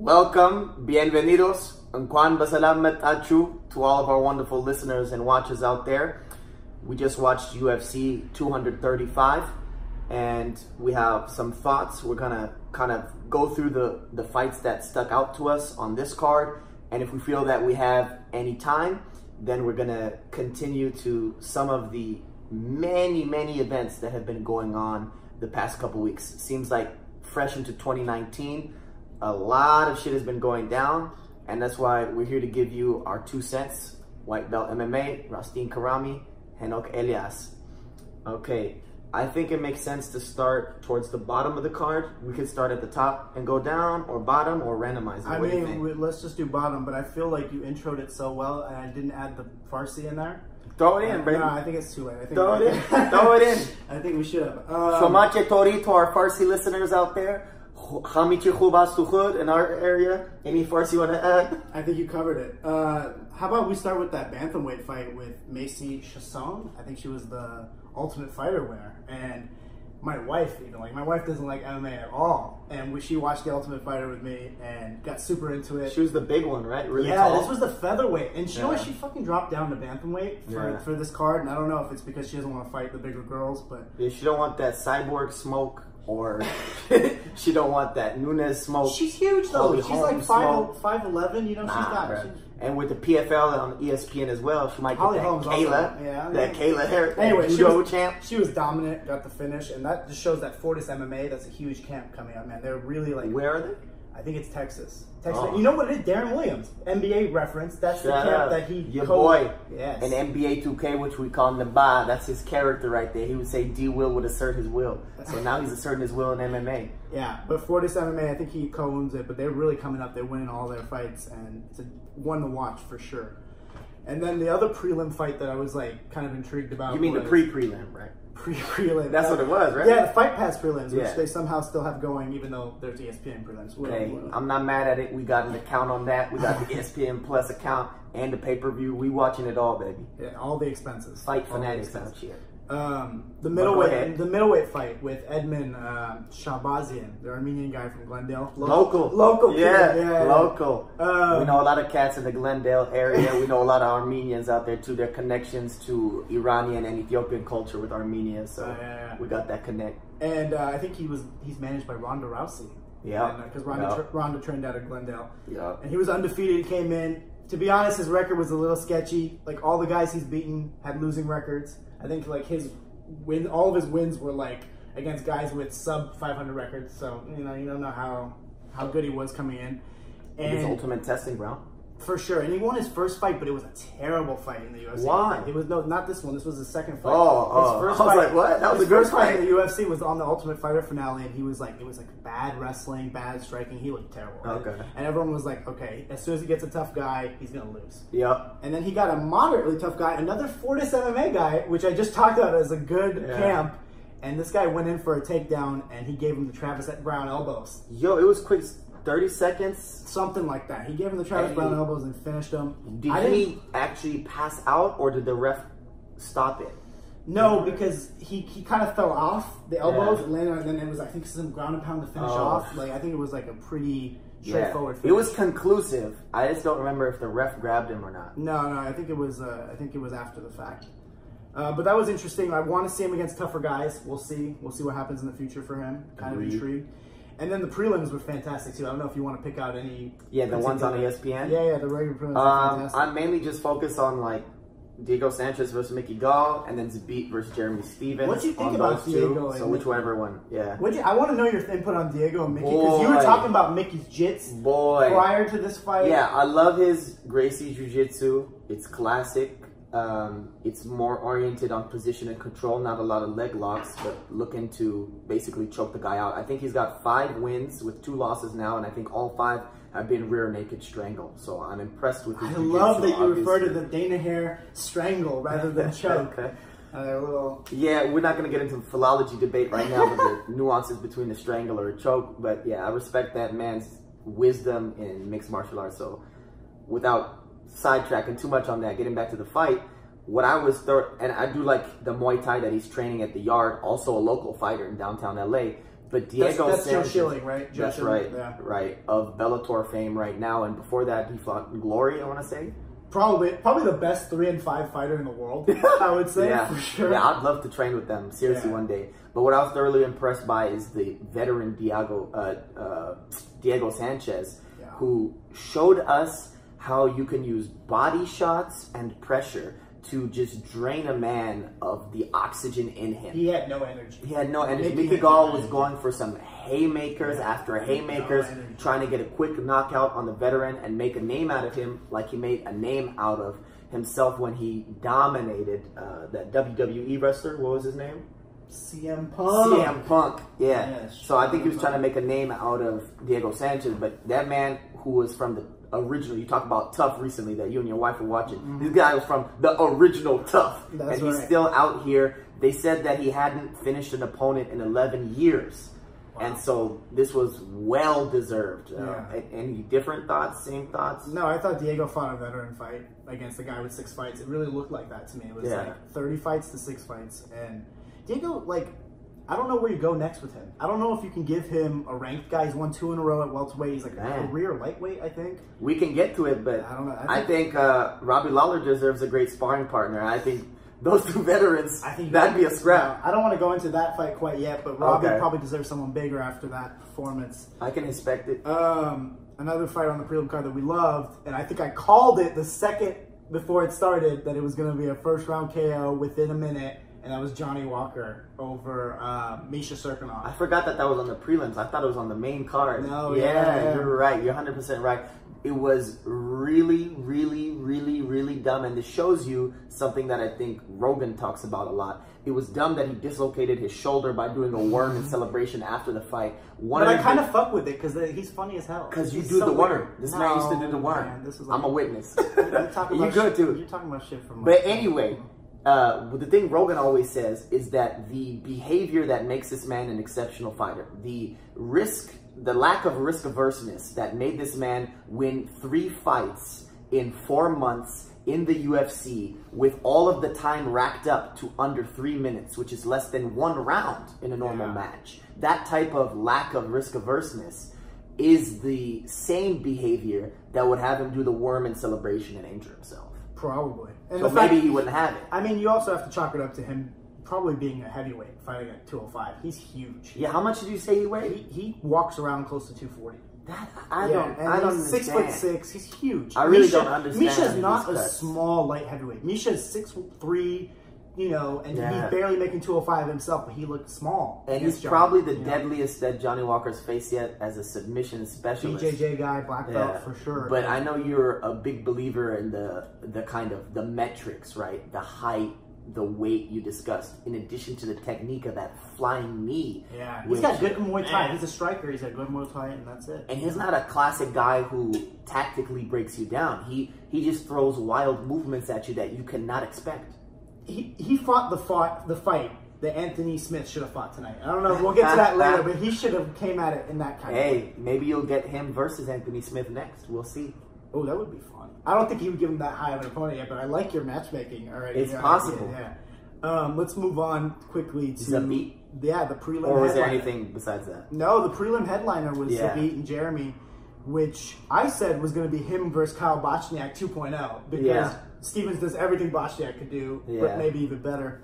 Welcome, bienvenidos, Juan Basalam metachu to all of our wonderful listeners and watchers out there. We just watched UFC 235 and we have some thoughts. We're gonna kind of go through the, the fights that stuck out to us on this card. And if we feel that we have any time, then we're gonna continue to some of the many, many events that have been going on the past couple weeks. Seems like fresh into 2019, a lot of shit has been going down, and that's why we're here to give you our two cents. White belt MMA, Rastin Karami, Henok Elias. Okay, I think it makes sense to start towards the bottom of the card. We could start at the top and go down, or bottom, or randomize. I What mean, we, let's just do bottom, but I feel like you introed it so well, and I didn't add the Farsi in there. throw it in, baby. No, I think it's too late. I think Throw it in. Throw it in. I think we should have. Um, Shamache Tori to our Farsi listeners out there. Hamichi Khubas Tukhud in our area. Any Farsi you want to add? I think you covered it. Uh, how about we start with that bantamweight fight with Macy Chiasson? I think she was the Ultimate Fighter winner, and my wife even like my wife doesn't like MMA at all, and we, she watched the Ultimate Fighter with me and got super into it. She was the big one, right? Really yeah, tall. this was the featherweight, and she Yeah. she fucking dropped down to bantamweight for, Yeah. for this card, and I don't know if it's because she doesn't want to fight the bigger girls, but Yeah, she don't want that cyborg smoke, or she don't want that Nunez smoke. she's huge though. Holy she's like five five eleven. You know, she's Nah, got. bruh. she's- And with the PFL on ESPN as well, she might get Holly that Holmes also, Kayla, yeah. that Kayla Harris, Anyway, she was, champ. she was dominant, got the finish, and that just shows that Fortis MMA. That's a huge camp coming up, man. They're really like. Where are they? I think it's Texas. Texas. Oh. You know what it is? Deron Williams, NBA reference. That's Shout the camp out. that he. Your co- boy. Yes. And NBA 2K, which we call Naba, that's his character right there. He would say D Will would assert his will. So now he's asserting his will in MMA. Yeah, but for this MMA, I think he co-owns it, but they're really coming up. They're winning all their fights, and it's a one to watch for sure. And then the other prelim fight that I was like kind of intrigued about. You mean the pre prelim, right? pre prelim? That's what it was, right? Yeah, the Fight Pass prelims, which they somehow still have going, even though there's ESPN prelims. Whatever. Hey, I'm not mad at it. We got an account on that. We got the ESPN Plus account and the pay per view. We watching it all, baby. yeah, all the expenses. Fight All fanatics out here. Um, the middleweight, the middleweight fight with Edmen um, Shahbazyan, the Armenian guy from Glendale. Lo- Local, local, yeah, yeah, local. Um, we know a lot of cats in the Glendale area. we know a lot of Armenians out there too. Their connections to Iranian and Ethiopian culture with Armenia, so Oh, yeah, we got that connect. And uh, I think he was he's managed by Ronda Rousey. Yeah. because Ronda, Yeah. tra- Ronda trained out of Glendale. Yeah. and he was undefeated. He came in. To be honest, his record was a little sketchy. Like all the guys he's beaten had losing records. I think like his win, all of his wins were like against guys with sub 500 records. So you know you don't know how how good he was coming in. His ultimate testing ground. For sure, and he won his first fight, but it was a terrible fight in the UFC. Why? It was no, not this one. This was the second fight. Oh, his oh. first I was fight, like, what? That was a good first fight fight. in the UFC was on the Ultimate Fighter finale, and he was like, it was like bad wrestling, bad striking. He looked terrible. right? Okay. And everyone was like, okay, as soon as he gets a tough guy, he's gonna lose. Yep. And then he got a moderately tough guy, another Fortis MMA guy, which I just talked about as a good Yeah. camp. And this guy went in for a takedown, and he gave him the Travis Browne elbows, Yo, it was quick. Thirty seconds. something like that. He gave him the Travis. Browne elbows and finished him. Did I he actually pass out, or did the ref stop it? No, because he, he kind of fell off the elbows Yeah. and landed, and then it was I think some ground and pound to finish Oh. off. Like I think it was like a pretty straightforward. It Finish. was conclusive. I just don't remember if the ref grabbed him or not. no, no. I think it was uh, I think it was after the fact. Uh, but that was interesting. I want to see him against tougher guys. We'll see. We'll see what happens in the future for him. Kind Agreed. of intrigued. And then the prelims were fantastic too. I don't know if you want to pick out any. Yeah, the ones on ESPN. Yeah, yeah, the regular prelims. Um. I'm mainly just focused on like Diego Sanchez versus Mickey Gall, and then Zabit versus Jeremy Stephens. What do you think about Diego Two. So whichever one, yeah. You, I want to know your input on Diego and Mickey because you were talking about Mickey's jits Boy, prior to this fight. yeah, I love his Gracie Jiu Jitsu. It's classic. Um, it's more oriented on position and control, not a lot of leg locks, but looking to basically choke the guy out. I think he's got five wins with two losses now, and I think all five have been rear naked strangle. So I'm impressed with his I love that you refer to the Dana hair strangle rather than choke. Okay. Uh. Yeah, we're not going to get into the philology debate right now with the nuances between the strangle or a choke, but yeah, I respect that man's wisdom in mixed martial arts. So, without sidetracking too much on that, getting back to the fight, what I was third, and I do like the Muay Thai that he's training at the yard, also a local fighter in downtown LA. But Diego that's Joe Sanchez, Schilling, right? Joe that's Schilling, right, yeah. right of Bellator fame right now, and before that he fought in Glory. I want to say. Probably, probably the best three and five fighter in the world. I would say yeah, for sure. Yeah, I'd love to train with them seriously Yeah. one day. But what I was thoroughly impressed by is the veteran Diego uh, uh, Diego Sanchez, Yeah. who showed us how you can use body shots and pressure to just drain a man of the oxygen in him. He had no energy. He had no energy. Making Mickey Gall was going for some haymakers Yeah. after haymakers, No trying to get a quick knockout on the veteran and make a name out of him, like he made a name out of himself when he dominated uh, that WWE wrestler. What was his name? CM Punk. CM Punk. Yeah. Yes, so I think he was trying to make a name out of Diego Sanchez, but that man who was from the original, you talk about tough recently that you and your wife were watching. This guy was from the original tough. Mm-hmm. That's and he's right. still out here. They said that he hadn't finished an opponent in 11 years. And so this was well deserved. Uh, Yeah. a- any different thoughts? Same thoughts? No, I thought Diego fought a veteran fight against a guy with six fights. It really looked like that to me. It was Yeah. like 30 fights to six fights. And Diego, like, I don't know where you go next with him. I don't know if you can give him a ranked guy. He's won two in a row at welterweight. He's like a career lightweight, I think. We can get to it, but I don't know. I think uh, Robbie Lawler deserves a great sparring partner. I think those two veterans, I think that'd be a scrap. I don't want to go into that fight quite yet, but Robbie Okay. probably deserves someone bigger after that performance. I can expect it. Um, another fight on the prelim card that we loved, and I think I called it the second before it started that it was going to be a first round KO within a minute, and that was Johnny Walker over uh, Misha I forgot that that was on the prelims. I thought it was on the main card. No, yeah, yeah. you're right. You're 100% right. It was really, really, really, really dumb. And this shows you something that I think Rogan talks about a lot. It was dumb that he dislocated his shoulder by doing a worm in celebration after the fight. One But I kind of fuck with it because he's funny as hell. Because you do so the worm. weird. This man used to do the worm. man, this is I'm a witness. You're talking you about good shit- too. You're talking about shit from. But like- anyway, uh, the thing Rogan always says is that the behavior that makes this man an exceptional fighter, the risk, the lack of risk averseness that made this man win three fights in four months in the UFC with all of the time racked up to under three minutes, which is less than one round in a normal Yeah. match. That type of lack of risk averseness is the same behavior that would have him do the worm in celebration and injure himself. probably. And So fact- maybe he wouldn't have it. I mean, you also have to chalk it up to him probably being a heavyweight fighting at 205. He's huge. Yeah, how much did you say he He, weighed? he walks around close to 240. That, I Yeah, don't. and I don't six foot six. He's huge. I really Misha, don't understand Misha's not a small light heavyweight. Misha's six three, you know, and Yeah. he's barely making 205 himself, but he looked small. And he's Johnny, probably the you know. deadliest that Johnny Walker's faced yet as a submission specialist. BJJ guy, black belt Yeah, for sure. But I know you're a big believer in the the kind of the metrics, right? The height, the weight you discussed, in addition to the technique of that flying knee. yeah, he's got good Muay Thai. Man. He's a striker. He's got good Muay Thai, and that's it. And he's not a classic guy who tactically breaks you down. He he just throws wild movements at you that you cannot expect. He he fought the fought the fight that Anthony Smith should have fought tonight. I don't know. We'll get to that later, but he should have came at it in that kind of way. Hey, maybe you'll get him versus Anthony Smith next. We'll see. Oh, that would be fun. I don't think he would give him that high of an opponent yet, but I like your matchmaking already. It's Yeah, possible. Yeah. Um, let's move on quickly to Zabit? yeah the prelim. Or was there anything besides that? No, the prelim headliner was Yeah. Zabit and Jeremy, which I said was going to be him versus Kyle Bochniak 2.0 because Yeah. Stephens does everything Bochniak could do, Yeah. but maybe even better.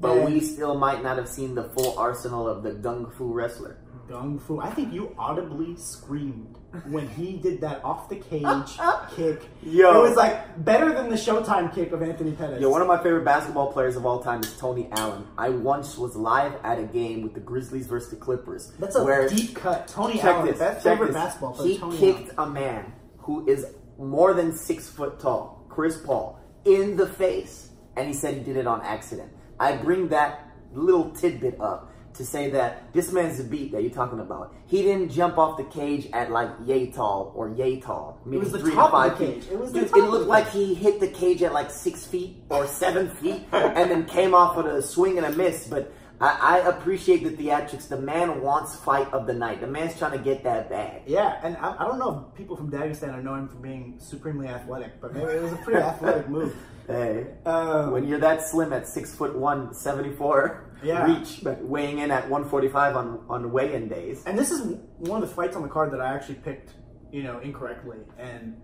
But And we still might not have seen the full arsenal of the gung fu wrestler. Gung Fu. I think you audibly screamed when he did that off the cage kick. Yo. It was like better than the Showtime kick of Anthony Pettis. Yo, one of my favorite basketball players of all time is Tony Allen. I once was live at a game with the Grizzlies versus the Clippers. That's a where deep cut. Tony check Allen, this, best check favorite this. basketball player. He Tony kicked Allen. a man who is more than six foot tall, Chris Paul, in the face, and he said he did it on accident. I bring that little tidbit up to say that this man's the beat that you're talking about. He didn't jump off the cage at like yay tall or yay tall. It was the three top to of the cage. feet. It was the Dude, top it looked like he hit the cage at like six feet or seven feet and then came off with a swing and a miss. But I, I appreciate the theatrics. The man wants fight of the night. The man's trying to get that bag. Yeah, and I, I don't know if people from Dagestan are known for being supremely athletic, but maybe it was a pretty athletic move. Hey, Um, when you're that slim at six foot one, 74 Yeah. reach, but weighing in at 145 on on weigh-in days. And this is one of the fights on the card that I actually picked, you know, incorrectly, and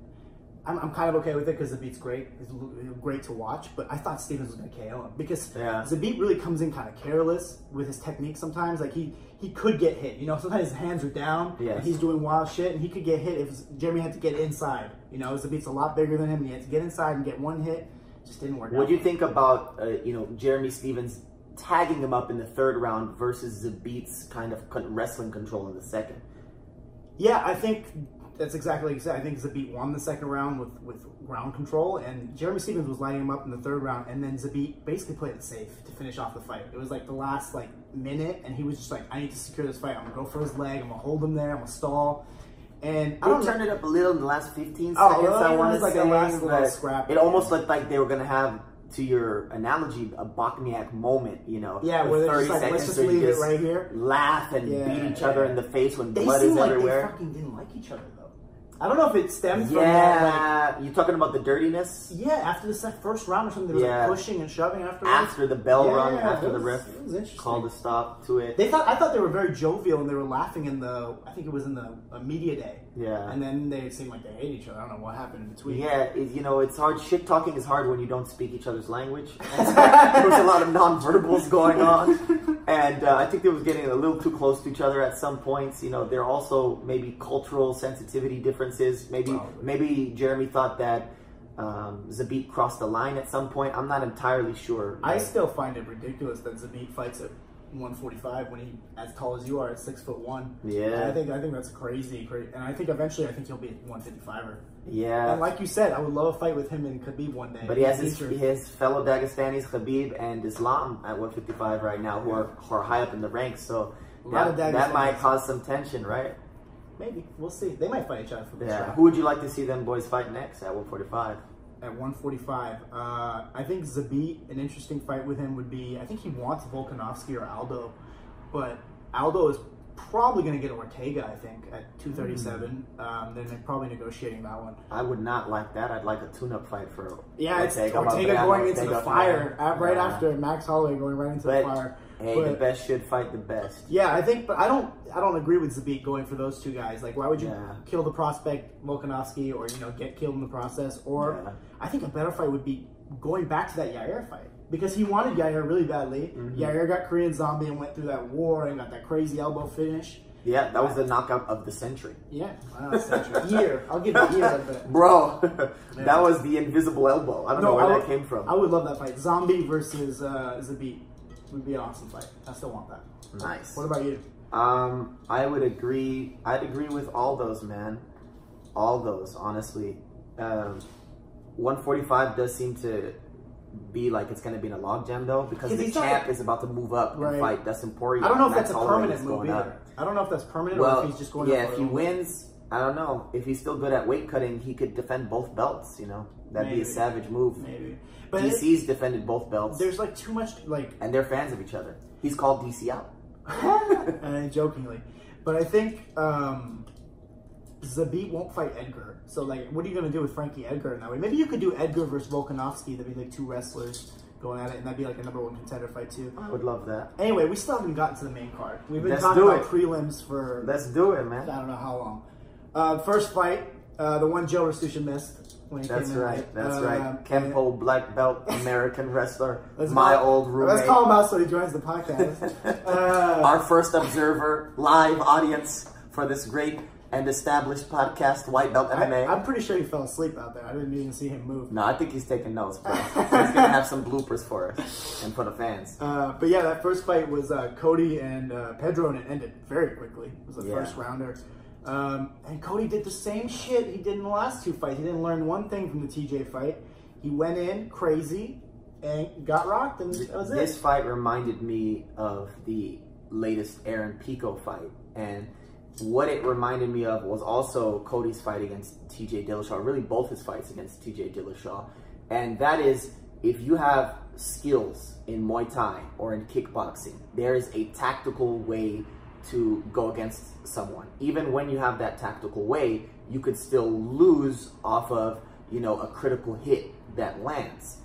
I'm, I'm kind of okay with it because the beat's great. It's great to watch, but I thought Stephens was going to KO him because Yeah. Zabit really comes in kind of careless with his technique sometimes. Like he he could get hit. You know, sometimes his hands are down Yes. and he's doing wild shit, and he could get hit if Jeremy had to get inside. You know, Zabit's a lot bigger than him, and he had to get inside and get one hit. Just didn't work What out. do you think about uh, you know Jeremy Stephens tagging him up in the third round versus Zabit's kind of wrestling control in the second? Yeah, I think that's exactly like you said. I think Zabit won the second round with, with ground control, and Jeremy Stephens was lighting him up in the third round, and then Zabit basically played it safe to finish off the fight. It was like the last like minute, and he was just like, "I need to secure this fight. I'm gonna go for his leg. I'm gonna hold him there. I'm gonna stall." And I don't turned know. it up a little in the last 15 Oh, seconds. well, I it want to like say last little scrap. It almost looked like they were gonna have, to your analogy, a Bochniak moment. You know, Yeah, where they're just like, let's just leave it right here. Laugh and Yeah, beat each other in the face when They blood is like everywhere. they fucking didn't like each other. I don't know if it stems from that. Like, yeah, you talking about the dirtiness yeah, after the sec- first round or something, there was Yeah. like pushing and shoving afterwards. after the bell Yeah, rung, after it the was- ref it was interesting. called a stop to it. They thought I thought they were very jovial and they were laughing in the I think it was in the uh, media day. Yeah. And then they seemed like they hate each other. I don't know what happened in between. Yeah, it, you know, it's hard. Shit talking is hard when you don't speak each other's language. there was a lot of nonverbals going on, and uh, I think they was getting a little too close to each other at some points. You know, they're also maybe cultural sensitivity differences. Maybe Probably. maybe Jeremy thought that um, Zabit crossed the line at some point. I'm not entirely sure. I still find it ridiculous that Zabit fights at 145 when he as tall as you are at six foot one. Yeah. I think I think that's crazy, crazy. And I think eventually I think he'll be 155er. yeah, And like you said, I would love a fight with him and Khabib one day. But he has his, his fellow Dagestanis, Khabib and Islam, at 155 right now, who are, who are high up in the ranks. So that, that might cause some tension, right? Maybe we'll see. They might fight each other for this. Yeah. shot. Who would you like to see them boys fight next at 145? at 145. Uh, I think Zabit, an interesting fight with him would be. I think he wants Volkanovski or Aldo, but Aldo is probably going to get Ortega. I think at 237. Um, then they're probably negotiating that one. I would not like that. I'd like a tune-up fight for Yeah, it's Ortega, Ortega going into Ortega the fire final. uh, right Yeah. after Max Holloway going right into But the fire. Hey, But- the best should fight the best. Yeah, I think, but I don't. I don't agree with Zabit going for those two guys. Like, why would you Yeah. kill the prospect Volkanovski or you know get killed in the process? Or Yeah. I think a better fight would be going back to that Yair fight because he wanted Yair really badly. Mm-hmm. Yair got Korean Zombie and went through that war and got that crazy elbow finish. Yeah, that was the knockout of the century. Yeah, wow, century. year. I'll give it year. But Bro, Yeah. that was the invisible elbow. I don't know where I that came from. I would love that fight. Zombie versus uh, Zabit would be an awesome fight. I still want that. nice. What about you? Um, I would agree. I'd agree with all those, man. All those, honestly. Um, 145 does seem to be like it's going to be in a logjam though, because the champ is about to move up Right. and fight Dustin Poirier. I don't know if Max that's a permanent move either. up. I don't know if that's permanent or Well, if he's just going. yeah, if he wins, I don't know. If he's still good at weight cutting, he could defend both belts. You know, that'd be a savage move. maybe, but it- DC's defended both belts, there's like too much like and they're fans of each other. He's called DC out. uh, jokingly, but I think um, Zabit won't fight Edgar. So like, what are you gonna do with Frankie Edgar in that way? Maybe you could do Edgar versus Volkanovski. That'd be like two wrestlers going at it, and that'd be like a number one contender fight too. I would love that. Anyway, we still haven't gotten to the main card. We've been Let's talking about it. prelims for Let's do it, man. I don't know how long. Uh, first fight, uh, the one Joe Rastusha missed when he That's came in. right. That's Um, right. Kempo black belt American wrestler. Let's my call- old roommate. Let's call him out so he joins the podcast. uh, Our first observer, live audience for this great and established podcast, White Belt MMA. I, am pretty sure he fell asleep out there. I didn't even see him move. no, I think he's taking notes, bro. he's gonna have some bloopers for us and for the fans. Uh, but yeah, that first fight was uh, Cody and uh, Pedro, and it ended very quickly. It was the Yeah. first rounder. Um, and Cody did the same shit he did in the last two fights. He didn't learn one thing from the TJ fight. He went in crazy and got rocked, and that was This it. fight reminded me of the latest Aaron Pico fight, and what it reminded me of was also Cody's fight against T.J. Dillashaw. Really, both his fights against T.J. Dillashaw, and that is if you have skills in Muay Thai or in kickboxing, there is a tactical way to go against someone. Even when you have that tactical way, you could still lose off of, you know, a critical hit that lands.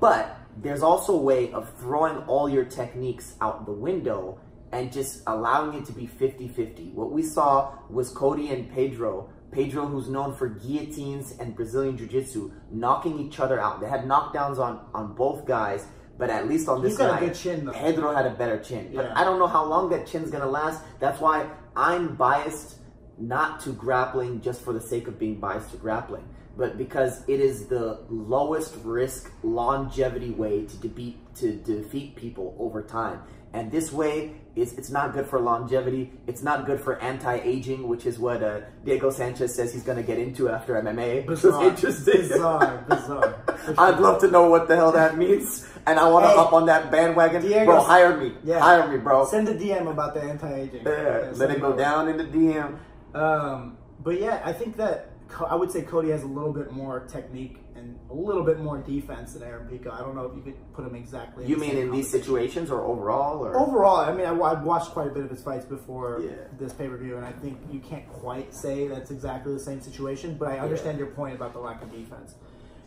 But there's also a way of throwing all your techniques out the window and just allowing it to be 50-50. What we saw was Cody and Pedro Pedro, who's known for guillotines and Brazilian Jiu-Jitsu, knocking each other out. They had knockdowns on, on both guys, but at least on this He's got a good chin, though. Pedro had a better chin. But I don't know how long that chin's gonna last. That's why I'm biased not to grappling just for the sake of being biased to grappling, but because it is the lowest risk longevity way to defeat to defeat people over time. And this way is it's not good for longevity. It's not good for anti-aging, which is what uh, Diego Sanchez says he's going to get into after MMA. Bizarre. interesting. Bizarre. Bizarre. I'd love to know what the hell that means, and I want to Hey, hop on that bandwagon. Diego- bro, hire me. Yeah. Hire me, bro. Send a DM about the anti-aging. Yeah, send let it go down in the DM. Um, but yeah, I think that I would say Cody has a little bit more technique and a little bit more defense than Aaron Pico. I don't know if you could put him exactly. You mean in these situations or overall? Or Overall, I mean, I, I've watched quite a bit of his fights before Yeah. this pay per view, and I think you can't quite say that's exactly the same situation. But I understand your point about the lack of defense.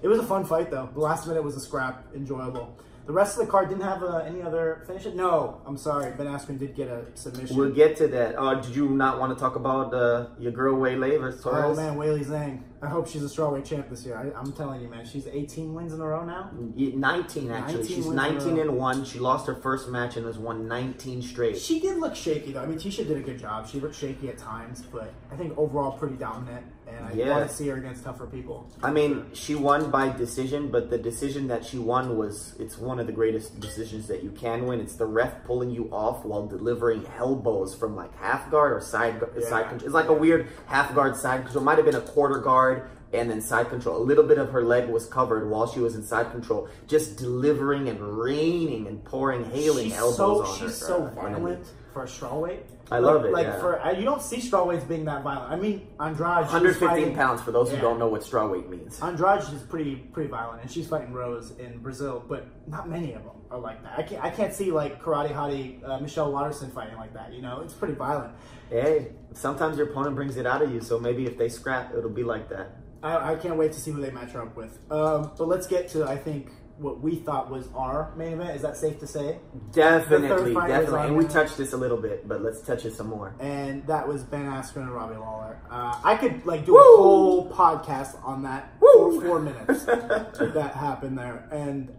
It was a fun fight, though. The last minute was a scrap, enjoyable. The rest of the card didn't have uh, any other finish. It? No, I'm sorry. Ben Askren did get a submission. We'll get to that. Uh, did you not want to talk about uh, your girl Weili versus Oh man, Weili Zhang. I hope she's a strawweight champ this year. I, I'm telling you, man, she's 18 wins in a row now. 19 actually. 19 She's wins in a 19 and 1. She lost her first match and has won 19 straight. She did look shaky though. I mean, Tecia did a good job. She looked shaky at times, but I think overall pretty dominant. And I Yeah. want to see her against tougher people. I mean, she won by decision, but the decision that she won was it's one of the greatest decisions that you can win. It's the ref pulling you off while delivering elbows from like half guard or side Yeah. side control. It's like a weird half guard side control. It might have been a quarter guard and then side control. A little bit of her leg was covered while she was in side control, just delivering and raining and pouring, hailing she's elbows so on her. she's so violent. For a strawweight. I Like- love it, Like yeah. for you don't see strawweights being that violent. I mean, Andrade. she's 115 fighting- pounds for those Yeah. who don't know what strawweight means. Andrade is pretty pretty violent, and she's fighting Rose in Brazil, but not many of them are like that. I can't I can't see like Karate Hottie uh, Michelle Waterson fighting like that. You know, it's pretty violent. Hey, sometimes your opponent brings it out of you, so maybe if they scrap, it'll be like that. I, I can't wait to see who they match up with. Um, but let's get to I think what we thought was our main event. Is that safe to say? Definitely, definitely. And we touched this a little bit, but let's touch it some more. And that was Ben Askren and Robbie Lawler. Uh, I could like do Woo! a whole podcast on that for four minutes that happened there. And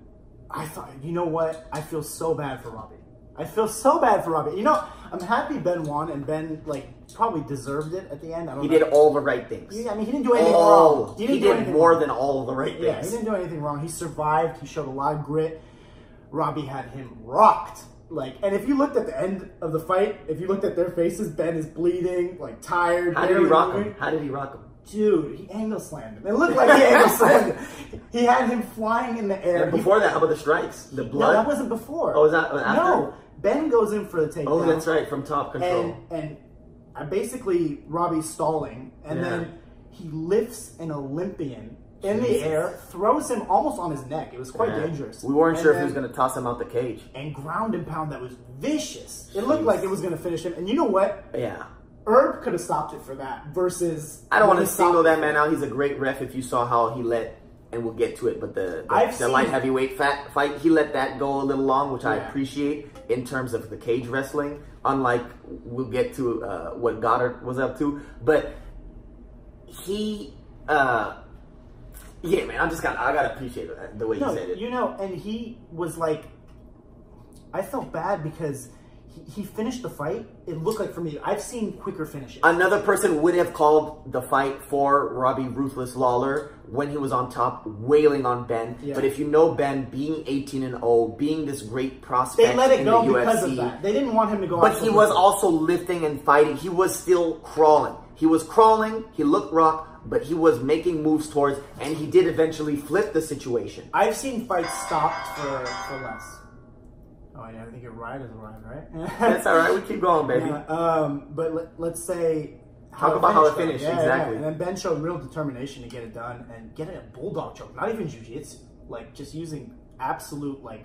I thought, you know what? I feel so bad for Robbie. I feel so bad for Robbie. You know, I'm happy Ben won, and Ben like probably deserved it at the end. I don't He know. did all the right things. Yeah, I mean, he didn't do anything all. wrong. He, didn't did more wrong. than all the right things. Yeah, he didn't do anything wrong. He survived. He showed a lot of grit. Robbie had him rocked. Like, and if you looked at the end of the fight, if you looked at their faces, Ben is bleeding, like tired. How did he rock moving. him? How did he rock him? Dude, he angle slammed him. It looked like he angle slammed him. He had him flying in the air. And before that, how about the strikes? The blood? no, that wasn't before. Oh, was that uh, after? No, Ben goes in for the takedown. oh, that's right, from top control. And and I basically Robbie's stalling, and Yeah. then he lifts an Olympian in the air, throws him almost on his neck. It was quite Yeah. dangerous. We weren't And sure if he was going to toss him out the cage. and ground and pound that was vicious. It looked like it was going to finish him. And you know what? Yeah. Herb could have stopped it for that. Versus I don't want to single that man out. He's a great ref. If you saw how he let, and we'll get to it, but the the, the light heavyweight fat fight, he let that go a little long, which I appreciate in terms of the cage wrestling. Unlike we'll get to uh, what Goddard was up to, but he, uh, yeah, man, I'm just got I gotta appreciate the way No, you said it. you know, and he was like, I felt bad because he, he finished the fight. It looked like for me, I've seen quicker finishes. Another person would have called the fight for Robbie Ruthless Lawler when he was on top, wailing on Ben. Yeah. But if you know Ben, being 18 and 0, being this great prospect they let it go because UFC, of that. They didn't want him to go. but he was quickly. also lifting and fighting. He was still crawling. He was crawling. He looked rock, but he was making moves towards, and he did eventually flip the situation. I've seen fights stopped for for less. Oh yeah, I think your ride has arrived, right? That's all right. We keep going, baby. Yeah, um, but let, let's say Talk about how it finished. Yeah, exactly. yeah. And then Ben showed real determination to get it done and get a bulldog choke, not even jiu-jitsu. like just using absolute like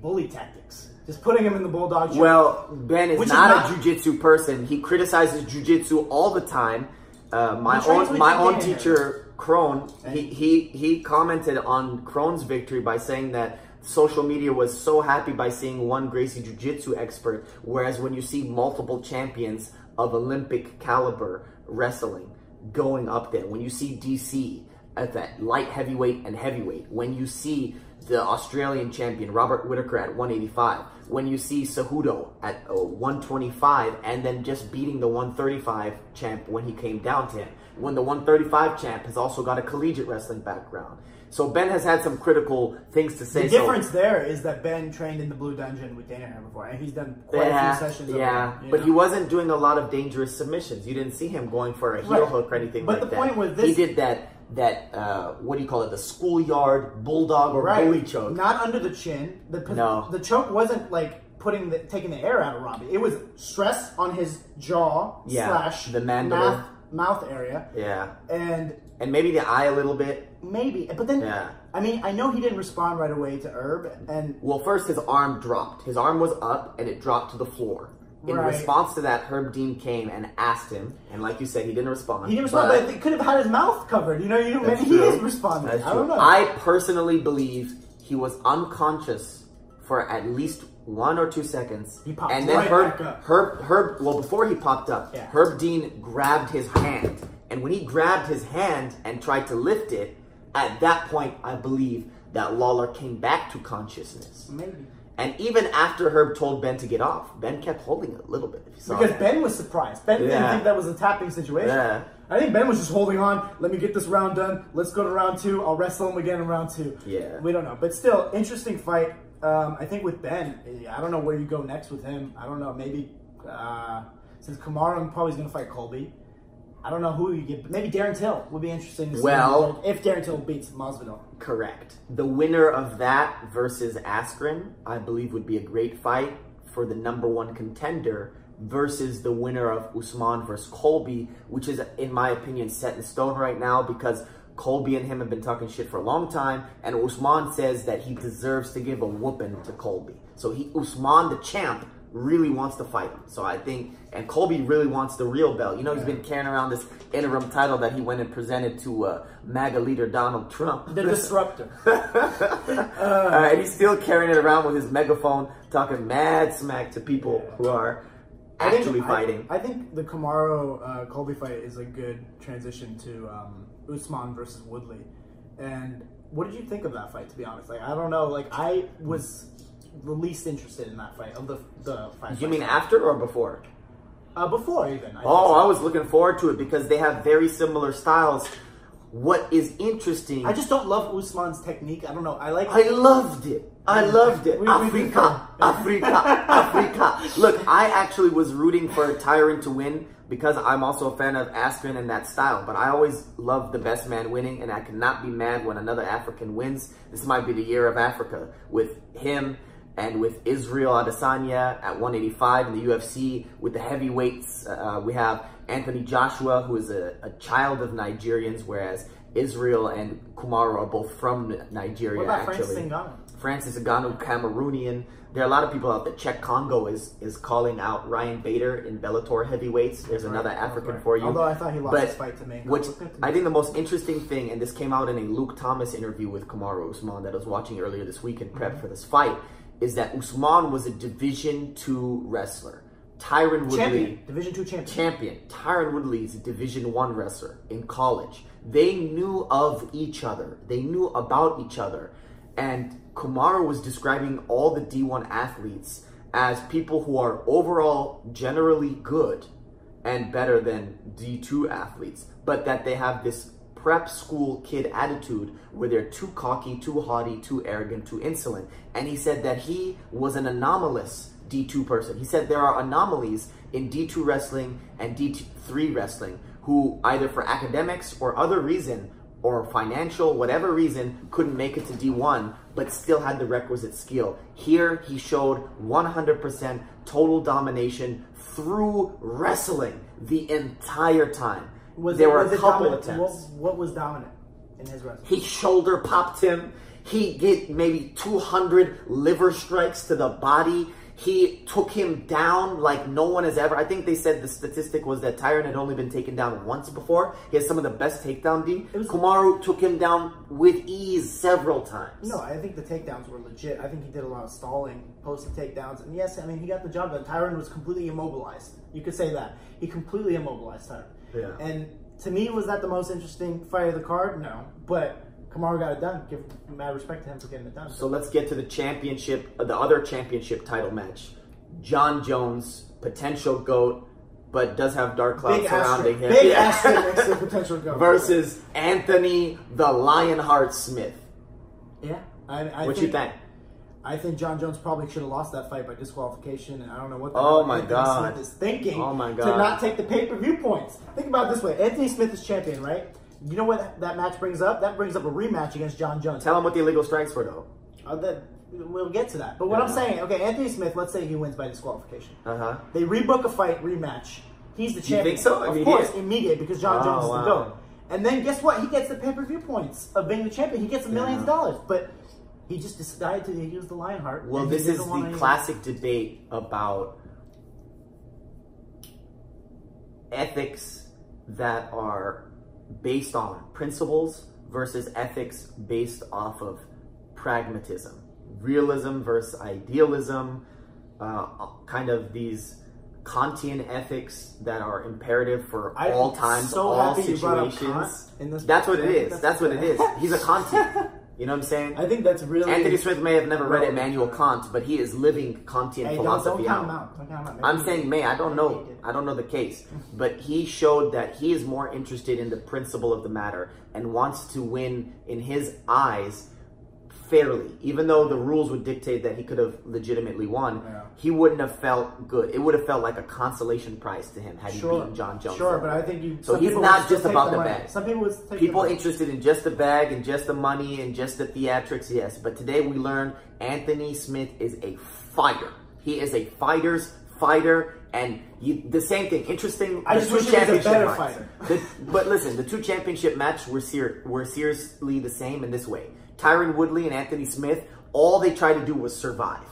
bully tactics, just putting him in the bulldog. choke. Well, Ben is Which is not, not- a jujitsu person. He criticizes jujitsu all the time. Uh, my own my own teacher Kron, he, he he commented on Kron's victory by saying that social media was so happy by seeing one Gracie Jiu-Jitsu expert, whereas when you see multiple champions of Olympic caliber wrestling going up there, when you see DC at that light heavyweight and heavyweight, when you see the Australian champion Robert Whittaker at 185, when you see Cejudo at uh, 125, and then just beating the 135 champ when he came down to him, when the 135 champ has also got a collegiate wrestling background. So Ben has had some critical things to say. the so- difference there is that Ben trained in the Blue Dungeon with Danaher before, and he's done quite yeah, a few sessions. yeah, you but know? he wasn't doing a lot of dangerous submissions. You didn't see him going for a heel Right. hook or anything But like that. But the point with he did that that uh, what do you call it? The schoolyard bulldog or right, bully choke. not under the chin. The No. the choke wasn't like putting the taking the air out of Robbie. It was stress on his jaw Yeah, slash the mandible. mouth, mouth area, yeah, and and maybe the eye a little bit. maybe. But then, Yeah. I mean, I know he didn't respond right away to Herb, and Well, first his arm dropped. His arm was up and it dropped to the floor. In Right. response to that, Herb Dean came and asked him, and like you said, he didn't respond. he didn't respond. But, he could have had his mouth covered. You know, you maybe he is responding. I don't know. I personally believe he was unconscious for at least one or two seconds. He popped and then right Herb, back up. Herb, Herb, well, before he popped up, Yeah. Herb Dean grabbed his hand. And when he grabbed his hand and tried to lift it, at that point, I believe that Lawler came back to consciousness. maybe And even after Herb told Ben to get off, Ben kept holding it a little bit. Saw because that. Ben was surprised. Ben didn't think that was a tapping situation. Yeah. I think Ben was just holding on. Let me get this round done. Let's go to round two. I'll wrestle him again in round two. Yeah. We don't know. But still, interesting fight. Um, I think with Ben, I don't know where you go next with him. I don't know. Maybe uh, since Kamaru probably is going to fight Colby. I don't know who you get. Maybe Darren Till would be interesting to see. Well- if Darren Till beats Masvidal. Correct. The winner of that versus Askren, I believe, would be a great fight for the number one contender versus the winner of Usman versus Colby, which is, in my opinion, set in stone right now because Colby and him have been talking shit for a long time, and Usman says that he deserves to give a whooping to Colby. So he, Usman, the champ, really wants to fight him. So I think, and Colby really wants the real belt. You know, he's been carrying around this interim title that he went and presented to uh, MAGA leader Donald Trump. The disruptor. Uh, and he's still carrying it around with his megaphone, talking mad smack to people who are I think- actually I- fighting. I, think the Kamaru uh, Colby fight is a good transition to um, Usman versus Woodley. And what did you think of that fight? To be honest, like I don't know. Like I was the least interested in that fight of the the fight. you mean after or before? uh, before even? I Oh, think I was looking forward to it because they have very similar styles. What is interesting. I just don't love Usman's technique. I don't know. I like. I loved it. I loved it. We- we Africa, Africa, Africa. Look, I actually was rooting for Tyron to win because I'm also a fan of Askren and that style. But I always love the best man winning, and I cannot be mad when another African wins. This might be the year of Africa with him and with Israel Adesanya at 185 in the UFC. With the heavyweights, uh, we have Anthony Joshua, who is a, a child of Nigerians, whereas Israel and Kamaru are both from Nigeria. what about actually. Francis Ngannou? Francis Ngannou, Cameroonian. There are a lot of people out there. Cheick Kongo is is calling out Ryan Bader in Bellator heavyweights. There's another African right. for you. Although I thought he lost But his fight to Mango. Which I think the most interesting thing, and this came out in a Luke Thomas interview with Kamaru Usman that I was watching earlier this week in prep Mm-hmm. for this fight, is that Usman was a Division two wrestler. Tyron Woodley champion, Division Two champion. champion. Tyron Woodley is a Division One wrestler in college. They knew of each other. They knew about each other, and Kumar was describing all the D1 athletes as people who are overall generally good and better than D2 athletes, but that they have this prep school kid attitude where they're too cocky, too haughty, too arrogant, too insolent. And he said that he was an anomalous D2 person. He said there are anomalies in D2 wrestling and D3 wrestling who either for academics or other reason or financial, whatever reason, couldn't make it to D1, but still had the requisite skill. Here, he showed 100% total domination through wrestling the entire time. Was there it, were was a couple dominant? attempts. What, what was dominant in his wrestling. He shoulder popped him. He get maybe 200 liver strikes to the body. He took him down like no one has ever. I think they said the statistic was that Tyron had only been taken down once before. He has some of the best takedown D. Kamaru took him down with ease several times. No, I think the takedowns were legit. I think he did a lot of stalling, post the takedowns, and yes, I mean he got the job done. Tyron was completely immobilized. You could say that he completely immobilized Tyron. Yeah. And to me, was that the most interesting fight of the card? No, but Kamaru got it done. Give mad respect to him for getting it done. So let's get to the championship, uh, the other championship title match. Jon Jones, potential GOAT, but does have dark clouds big surrounding asterisk, him. big Yeah. potential GOAT. Versus Anthony the Lionheart Smith. Yeah, I, I What think, you think? I think Jon Jones probably should have lost that fight by disqualification, and I don't know what the Oh my Anthony God. Smith is thinking Oh my god to not take the pay per view points. Think about it this way: Anthony Smith is champion, right? You know what that, match brings up? That brings up a rematch against Jon Jones. Tell him what the illegal strikes were, though. Uh, that, we'll get to that. But what Yeah. I'm saying, okay, Anthony Smith. Let's say he wins by disqualification. Uh huh. They rebook a fight rematch. He's the champion. think so? Of Immediate? course, immediate because Jon Oh, Jones is wow. the GOAT. And then guess what? He gets the pay per view points of being the champion. He gets millions of Yeah. dollars. But he just decided to use the Lionheart. Well, this is the classic debate about ethics that are based on principles versus ethics based off of pragmatism, realism versus idealism, uh, kind of these Kantian ethics that are imperative for I'm all times, so all happy you brought up situations. Kant in this- That's what I it is. that's- That's what it is. He's a Kantian. You know what I'm saying? I think that's really. Anthony Smith may have never read. Immanuel Kant, but he is living Kantian Hey, don't, philosophy don't him out. out. Don't count him out. Maybe I'm saying may. I don't know. I don't know the case, but he showed that he is more interested in the principle of the matter and wants to win in his eyes fairly. Even though the rules would dictate that he could have legitimately won, Yeah. he wouldn't have felt good. It would have felt like a consolation prize to him had he beaten Jon Jones. Sure, but. I think you. So he's not just about the money. bag. Some people would take People the interested in just the bag and just the money and just the theatrics, yes. But today we learned Anthony Smith is a fighter. He is a fighter's fighter, and you, the same thing. Interesting. I the just wish he was a better fighter. The- but listen, the two championship matches were ser- were seriously the same in this way. Tyron Woodley and Anthony Smith, all they tried to do was survive,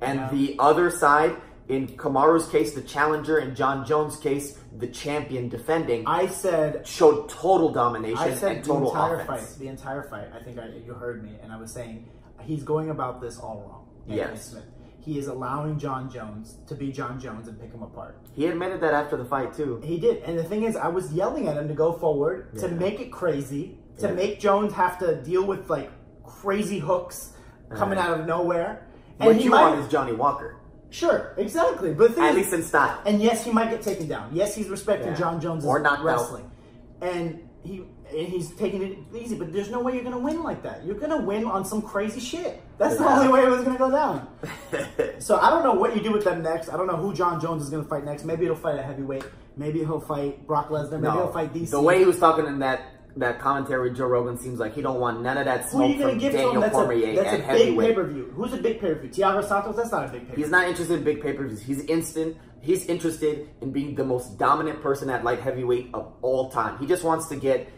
and Yeah. the other side. In Kamaru's case, the challenger, in Jon Jones' case, the champion defending, I said. showed total domination I said and the entire offense. fight. The entire fight. I think I, you heard me, and I was saying he's going about this all wrong. Anthony Yes. Smith. He is allowing Jon Jones to be Jon Jones and pick him apart. He admitted that after the fight too. He did, and the thing is, I was yelling at him to go forward, to make it crazy, to Yeah. make Jones have to deal with like crazy hooks coming Yeah. out of nowhere. What he you might, want is Johnny Walker, sure, exactly. But at is, least in style. and yes, he might get taken down. Yes, he's respecting Yeah. Jon Jones' Or out. wrestling, and he and he's taking it easy. But there's no way you're gonna win like that. You're gonna win on some crazy shit. That's the only way it was gonna go down. So I don't know what you do with them next. I don't know who Jon Jones is going to fight next. Maybe he'll fight a heavyweight. Maybe he'll fight Brock Lesnar. Maybe he'll fight DC. The way he was talking in that that commentary with Joe Rogan seems like he don't want none of that who are smoke you going from give to him? Daniel That's Cormier a, that's at a big pay heavyweight. per view. Who's a big pay per view? Thiago Santos. That's not a big pay per view. He's not interested in big pay per views. He's instant. He's interested in being the most dominant person at light heavyweight of all time. He just wants to get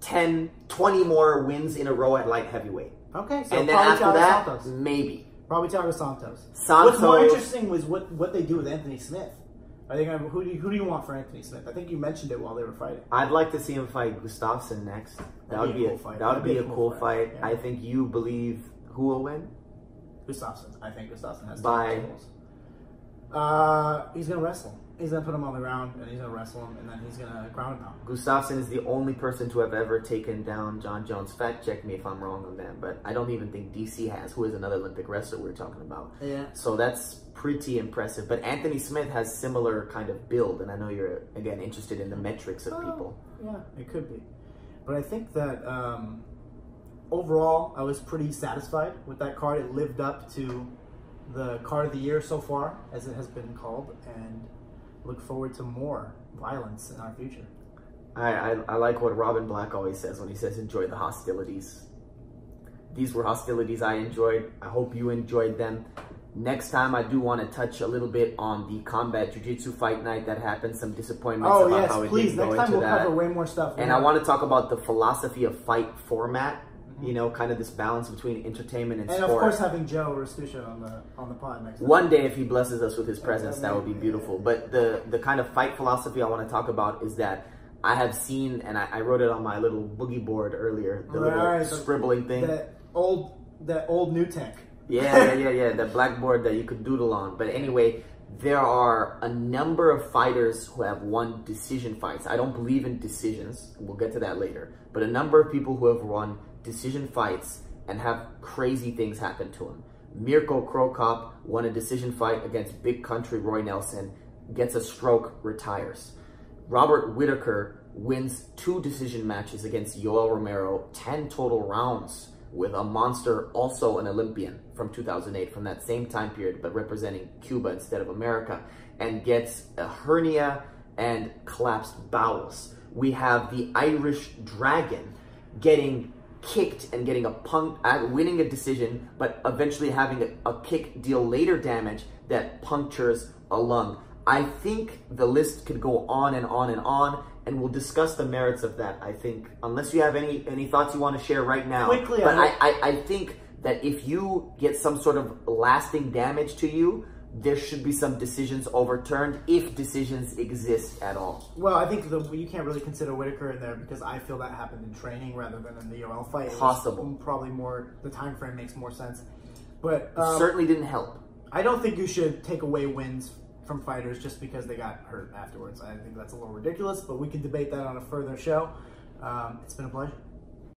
10, 20 more wins in a row at light heavyweight. Okay, so and then probably after Thiago that, Santos. maybe. Probably Thiago Santos. Santos- What's more interesting was what, what they do with Anthony Smith. Are they gonna, who, do you, who do you want for Anthony Smith? I think you mentioned it while they were fighting. I'd like to see him fight Gustafsson next. That would be a, cool fight. that would be a cool fight. yeah. I think you believe who will win? Gustafsson. I think Gustafsson has By-. Uh, he's gonna wrestle. He's gonna put him on the ground and he's gonna wrestle him and then he's gonna ground him out. Gustafsson is the only person to have ever taken down Jon Jones. Fact check me if I'm wrong on that, but I don't even think DC has, who is another Olympic wrestler we're talking about. Yeah. So that's pretty impressive. But Anthony Smith has similar kind of build, and I know you're again interested in the metrics of people. Yeah, it could be. But I think that um, overall, I was pretty satisfied with that card. It lived up to the card of the year so far, as it has been called, and look forward to more violence in our future. I, I I like what Robin Black always says when he says enjoy the hostilities. These were hostilities I enjoyed. I hope you enjoyed them. Next time, I do want to touch a little bit on the combat jiu-jitsu fight night that happened. Some disappointments Oh about yes, how it please. didn't go Next time into we'll that. cover way more stuff. And I want to talk about the philosophy of fight format. Mm-hmm. You know, kind of this balance between entertainment and, and sport. of course having Joe Rastusha on the on the pod next. One day, if he blesses us with his presence, that would be beautiful. But the the kind of fight philosophy I want to talk about is that I have seen, and I, I wrote it on my little boogie board earlier, the little Right, the- scribbling thing. That old that old new tech. Yeah, yeah, yeah, yeah. The blackboard that you could doodle on. But anyway, there are a number of fighters who have won decision fights. I don't believe in decisions. We'll get to that later. But a number of people who have won decision fights and have crazy things happen to them. Mirko Cro Cop won a decision fight against big country Roy Nelson, gets a stroke, retires. Robert Whittaker wins two decision matches against Yoel Romero, 10 total rounds with a monster, also an Olympian from 2008, from that same time period, but representing Cuba instead of America, and gets a hernia and collapsed bowels. We have the Irish Dragon getting kicked and getting a punk, uh, winning a decision, but eventually having a, a kick deal later damage that punctures a lung. I think the list could go on and on and on, and we'll discuss the merits of that. I think, unless you have any any thoughts you want to share right now. Quickly, but I I, I, I think that if you get some sort of lasting damage to you, there should be some decisions overturned if decisions exist at all. Well, I think the, you can't really consider Whittaker in there because I feel that happened in training rather than in the Yoel fight. Possible. probably more the time frame makes more sense. But um, Certainly didn't help. I don't think you should take away wins from fighters just because they got hurt afterwards. I think that's a little ridiculous, but we can debate that on a further show. Um, it's been a pleasure.